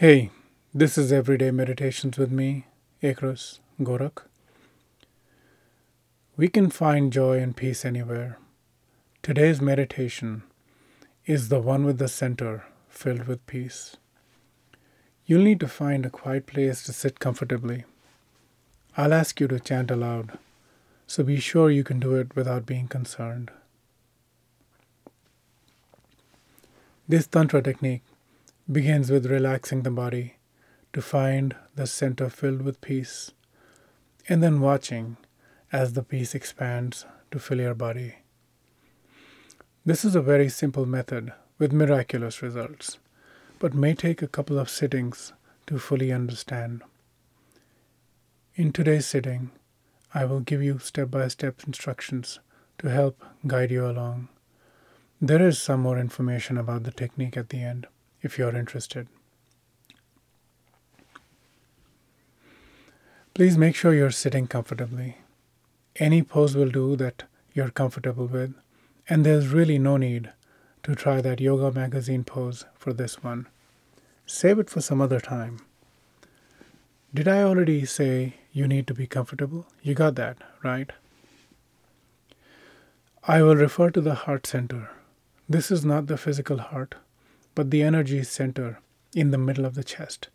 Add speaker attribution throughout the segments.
Speaker 1: Hey, this is Everyday Meditations with me, Ekros Gorak. We can find joy and peace anywhere. Today's meditation is the one with the center filled with peace. You'll need to find a quiet place to sit comfortably. I'll ask you to chant aloud, so be sure you can do it without being concerned. This Tantra technique begins with relaxing the body to find the center filled with peace, and then watching as the peace expands to fill your body. This is a very simple method with miraculous results, but may take a couple of sittings to fully understand. In today's sitting, I will give you step by step instructions to help guide you along. There is some more information about the technique at the end if you're interested. Please make sure you're sitting comfortably. Any pose will do that you're comfortable with, and there's really no need to try that yoga magazine pose for this one. Save it for some other time. Did I already say you need to be comfortable? You got that, right? I will refer to the heart center this is not the physical heart, but the energy center in the middle of the chest,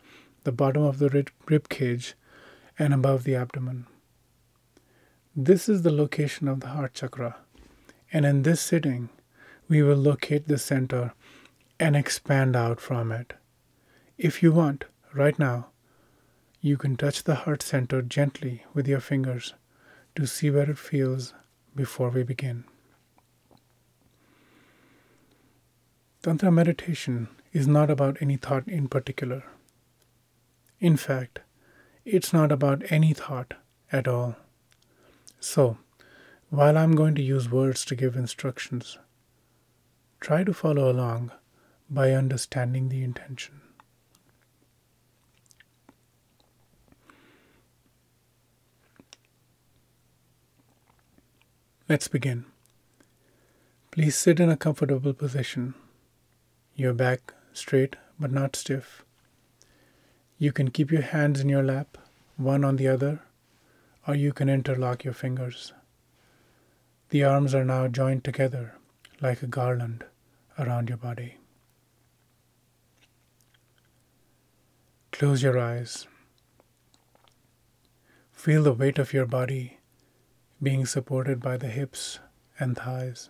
Speaker 1: the bottom of the rib cage, and above the abdomen. This is the location of the heart chakra, and in this sitting, we will locate the center and expand out from it. If you want, right now, you can touch the heart center gently with your fingers to see where it feels before we begin. Tantra meditation is not about any thought in particular. In fact, it's not about any thought at all. So, while I'm going to use words to give instructions, try to follow along by understanding the intention. Let's begin. Please sit in a comfortable position your back straight but not stiff. You can keep your hands in your lap, one on the other, or you can interlock your fingers. The arms are now joined together like a garland around your body. Close your eyes. Feel the weight of your body being supported by the hips and thighs.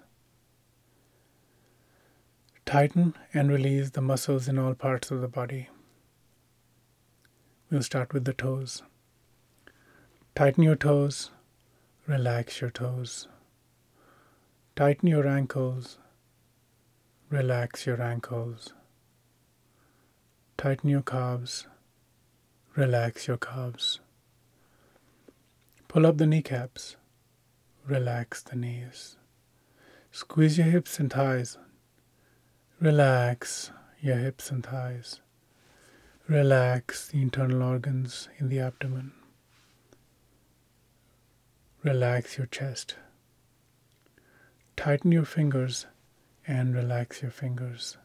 Speaker 1: Tighten and release the muscles in all parts of the body. We'll start with the toes. Tighten your toes, relax your toes. Tighten your ankles, relax your ankles. Tighten your calves, relax your calves. Pull up the kneecaps, relax the knees. Squeeze your hips and thighs Relax your hips and thighs. Relax the internal organs in the abdomen. Relax your chest. Tighten your fingers and relax your fingers.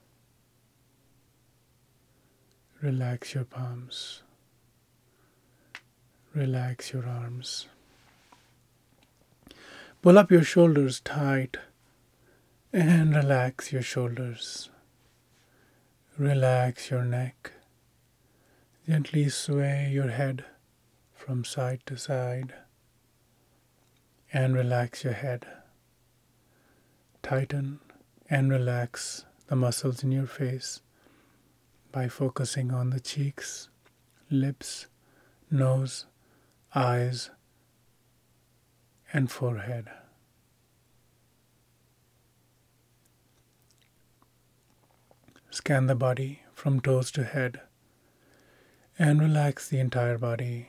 Speaker 1: Relax your palms. Relax your arms. Pull up your shoulders tight and relax your shoulders. Relax your neck. Gently sway your head from side to side. And relax your head. Tighten and relax the muscles in your face by focusing on the cheeks, lips, nose, eyes, and forehead. Scan the body from toes to head and relax the entire body,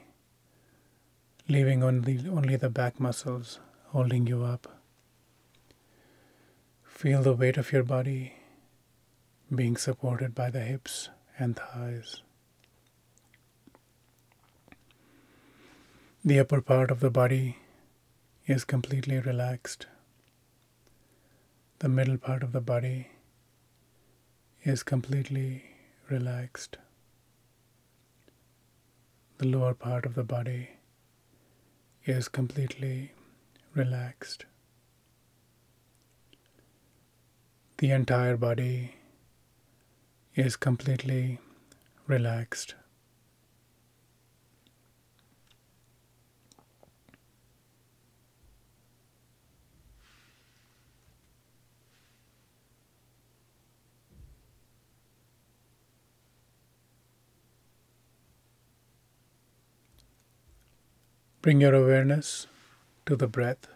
Speaker 1: leaving only, only the back muscles holding you up. Feel the weight of your body being supported by the hips and thighs. The upper part of the body is completely relaxed. The middle part of the body is completely relaxed. the lower part of the body is completely relaxed. The entire body is completely relaxed. Bring your awareness to the breath.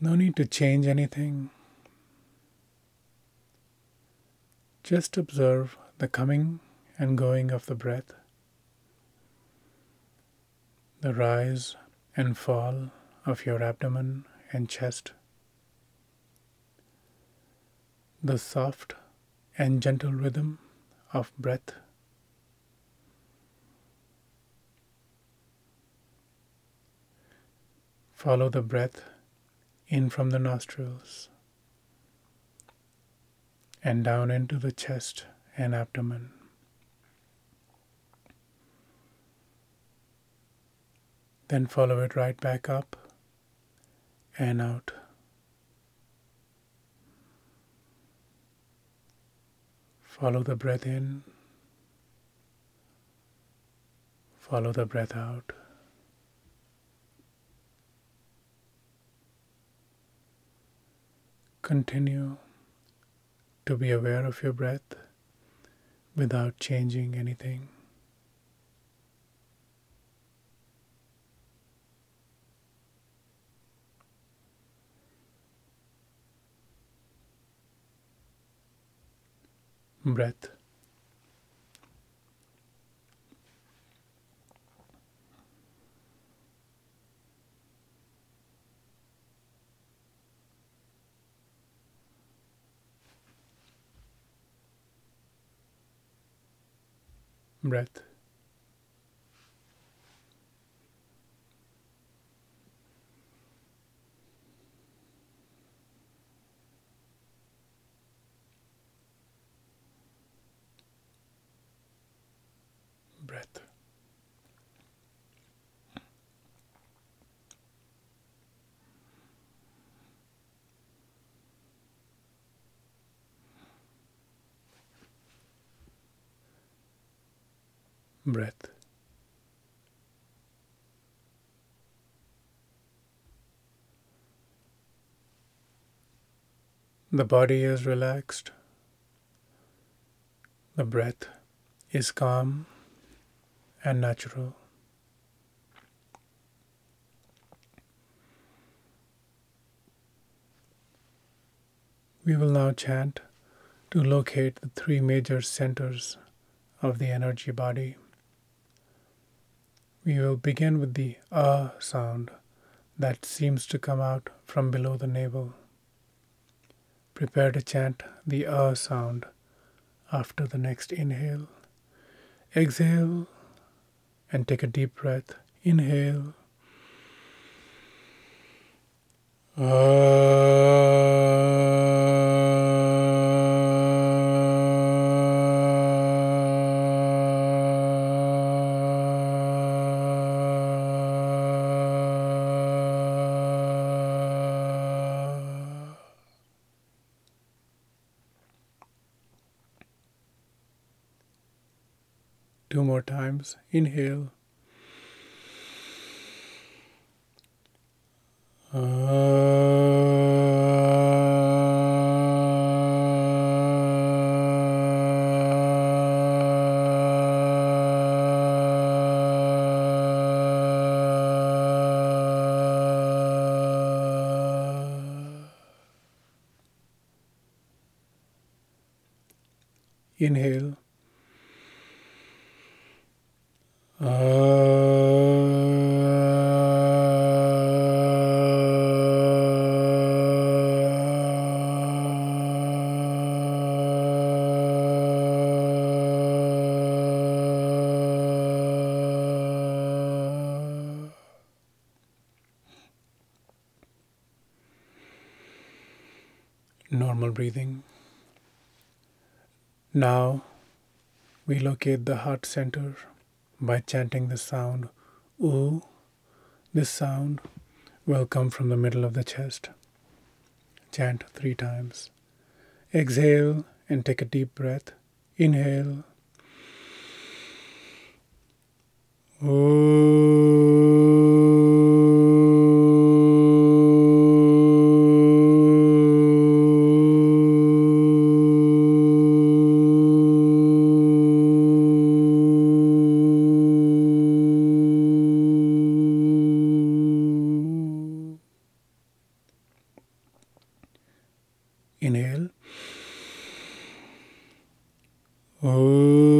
Speaker 1: No need to change anything. Just observe the coming and going of the breath, the rise and fall of your abdomen and chest, the soft and gentle rhythm of breath. Follow the breath in from the nostrils and down into the chest and abdomen. Then follow it right back up and out. Follow the breath in, follow the breath out. Continue to be aware of your breath without changing anything. Breath. Breath. Breath. The body is relaxed. The breath is calm and natural. We will now chant to locate the three major centers of the energy body. We will begin with the ah sound that seems to come out from below the navel. Prepare to chant the ah sound after the next inhale. Exhale and take a deep breath. Inhale. Ah. Inhale. Inhale. Normal breathing. Now we locate the heart center by chanting the sound oo. This sound will come from the middle of the chest. Chant three times. Exhale and take a deep breath. Inhale. Inhale. Oh. Inhale.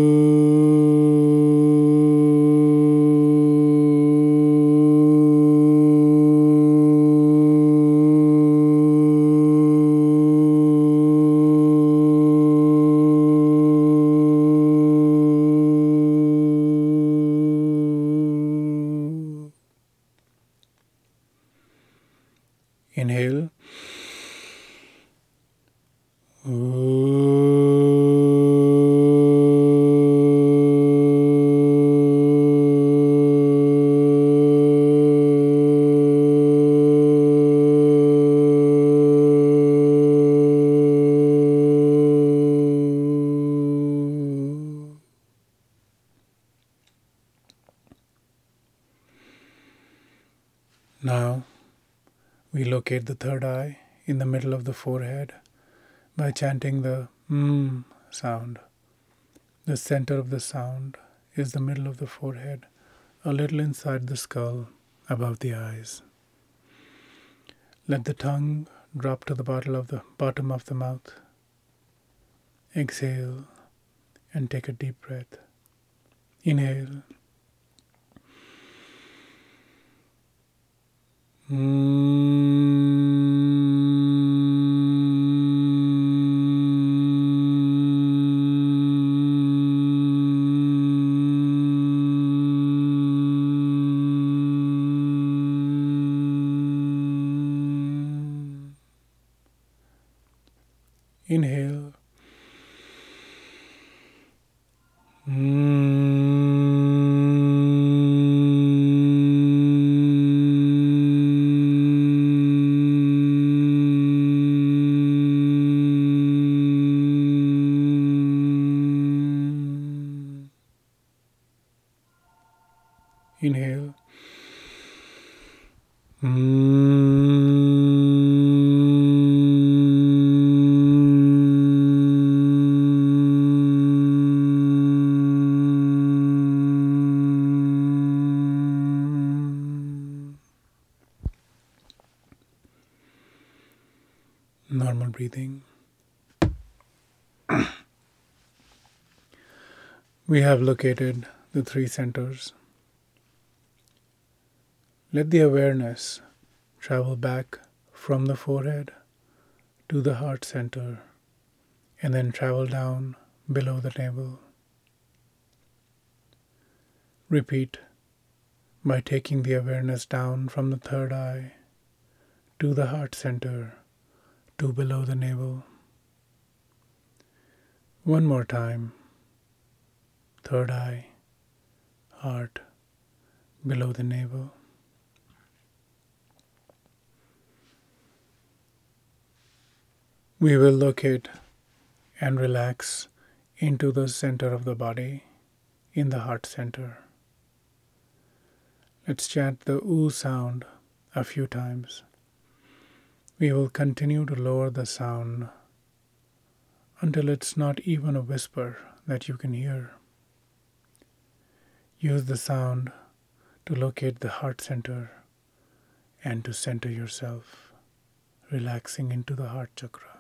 Speaker 1: Locate the third eye in the middle of the forehead by chanting the mm sound. The center of the sound is the middle of the forehead, a little inside the skull, above the eyes. Let the tongue drop to the of the bottom of the mouth. Exhale and take a deep breath. Inhale. Inhale. Breathing. we have located the three centers. Let the awareness travel back from the forehead to the heart center and then travel down below the navel. Repeat by taking the awareness down from the third eye to the heart center to below the navel. One more time. Third eye, heart, below the navel. We will locate and relax into the center of the body, in the heart center. Let's chant the oo sound a few times. We will continue to lower the sound until it's not even a whisper that you can hear. Use the sound to locate the heart center and to center yourself, relaxing into the heart chakra.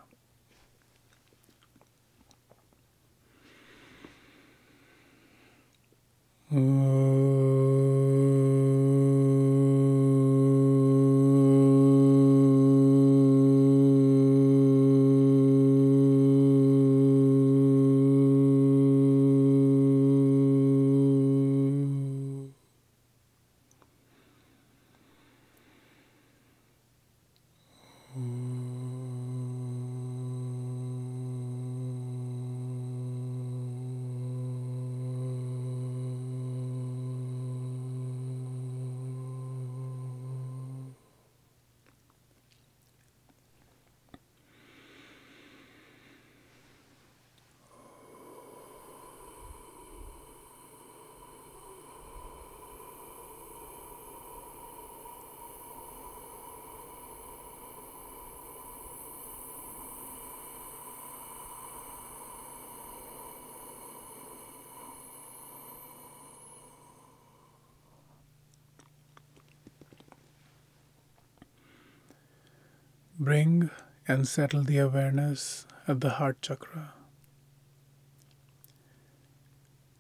Speaker 1: Bring and settle the awareness at the heart chakra.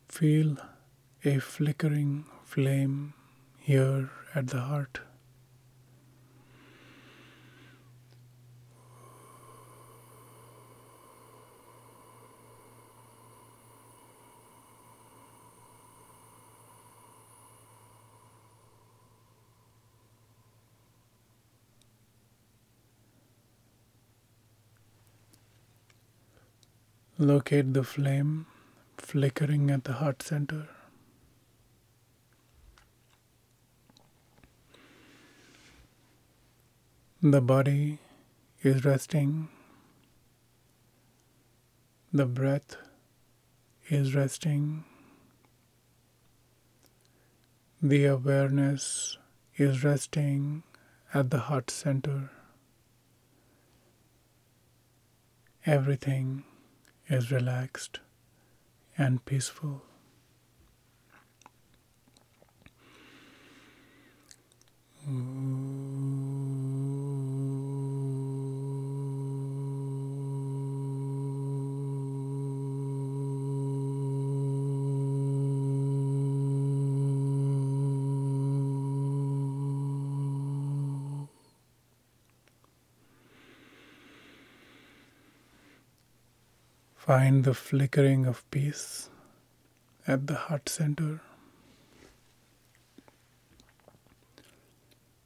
Speaker 1: Feel a flickering flame here at the heart. Locate the flame flickering at the heart center. The body is resting. The breath is resting. The awareness is resting at the heart center. Everything is relaxed and peaceful. Find the flickering of peace at the heart center.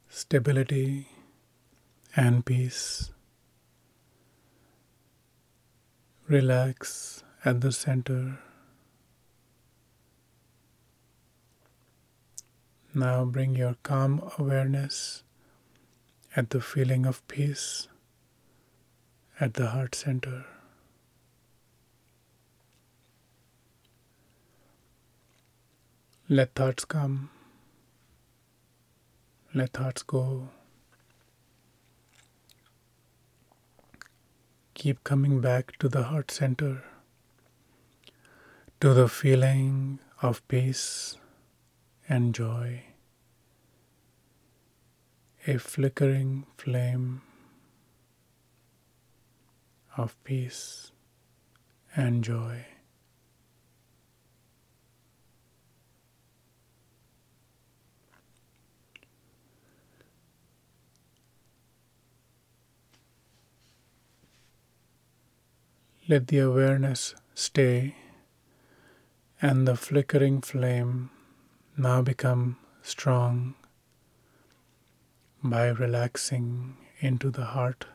Speaker 1: Stability and peace. Relax at the center. Now bring your calm awareness at the feeling of peace at the heart center. Let thoughts come. Let thoughts go. Keep coming back to the heart center, to the feeling of peace and joy, a flickering flame of peace and joy. Let the awareness stay and the flickering flame now become strong by relaxing into the heart.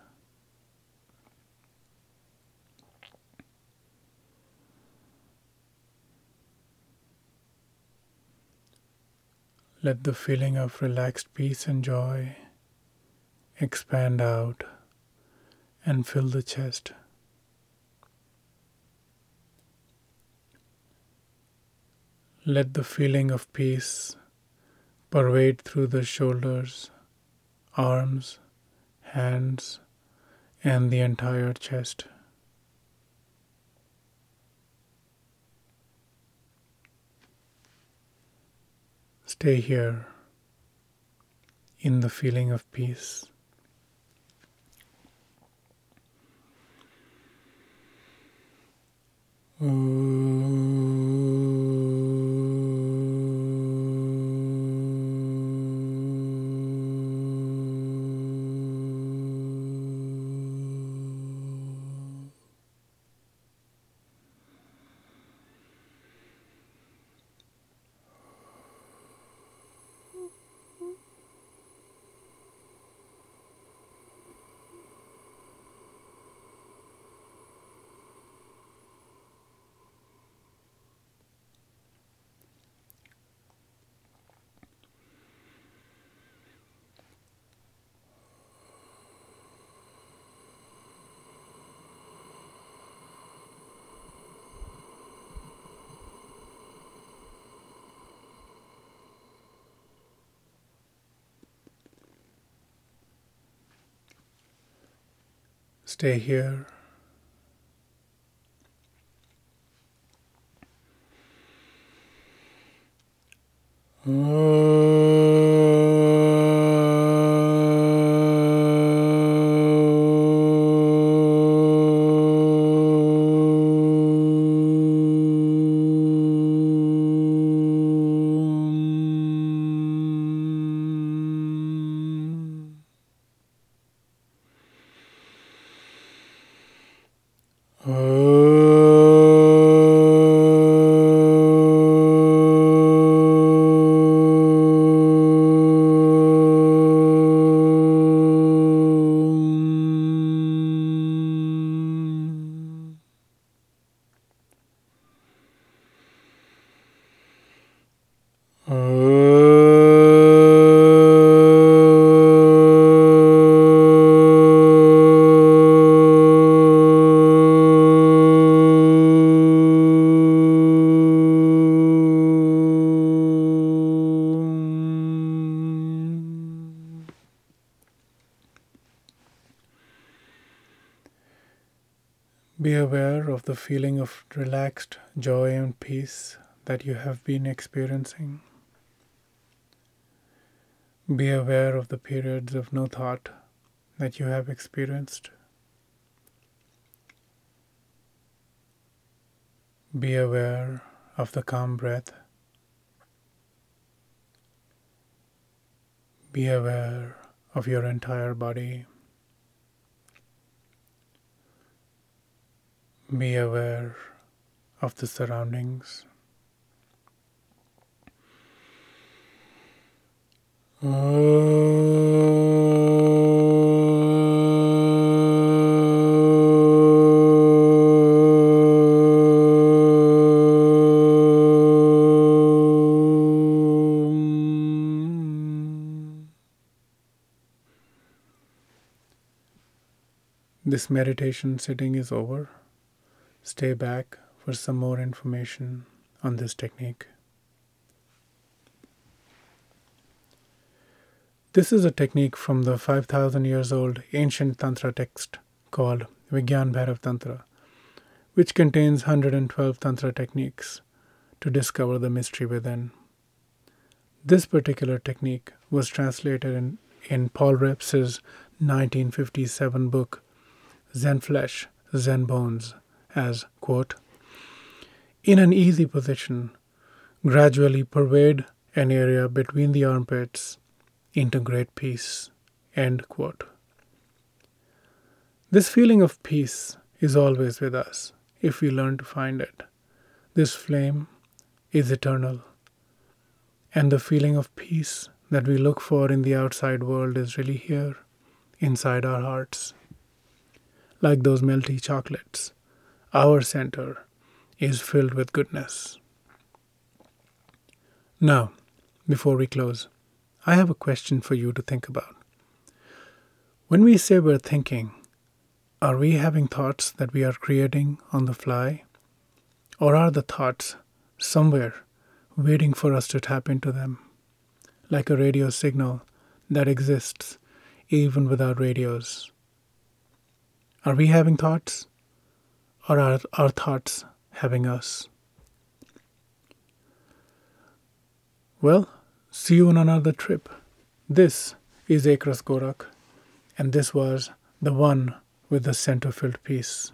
Speaker 1: Let the feeling of relaxed peace and joy expand out and fill the chest. Let the feeling of peace pervade through the shoulders, arms, hands, and the entire chest. Stay here in the feeling of peace. Stay here. Be aware of the feeling of relaxed joy and peace that you have been experiencing. Be aware of the periods of no thought that you have experienced. Be aware of the calm breath. Be aware of your entire body. Be aware of the surroundings. This meditation sitting is over. Stay back for some more information on this technique. This is a technique from the 5000 years old ancient Tantra text called Vigyan Bhairav Tantra, which contains 112 Tantra techniques to discover the mystery within. This particular technique was translated in, in Paul Reps's 1957 book, Zen Flesh, Zen Bones, as, quote, in an easy position, gradually pervade an area between the armpits into great peace. End quote. This feeling of peace is always with us if we learn to find it. This flame is eternal. And the feeling of peace that we look for in the outside world is really here, inside our hearts. Like those melty chocolates, our center is filled with goodness. Now, before we close, I have a question for you to think about. When we say we're thinking, are we having thoughts that we are creating on the fly? Or are the thoughts somewhere waiting for us to tap into them, like a radio signal that exists even without radios? Are we having thoughts? Or are our thoughts having us? Well, see you on another trip. This is Akras Gorak, and this was the one with the center filled peace.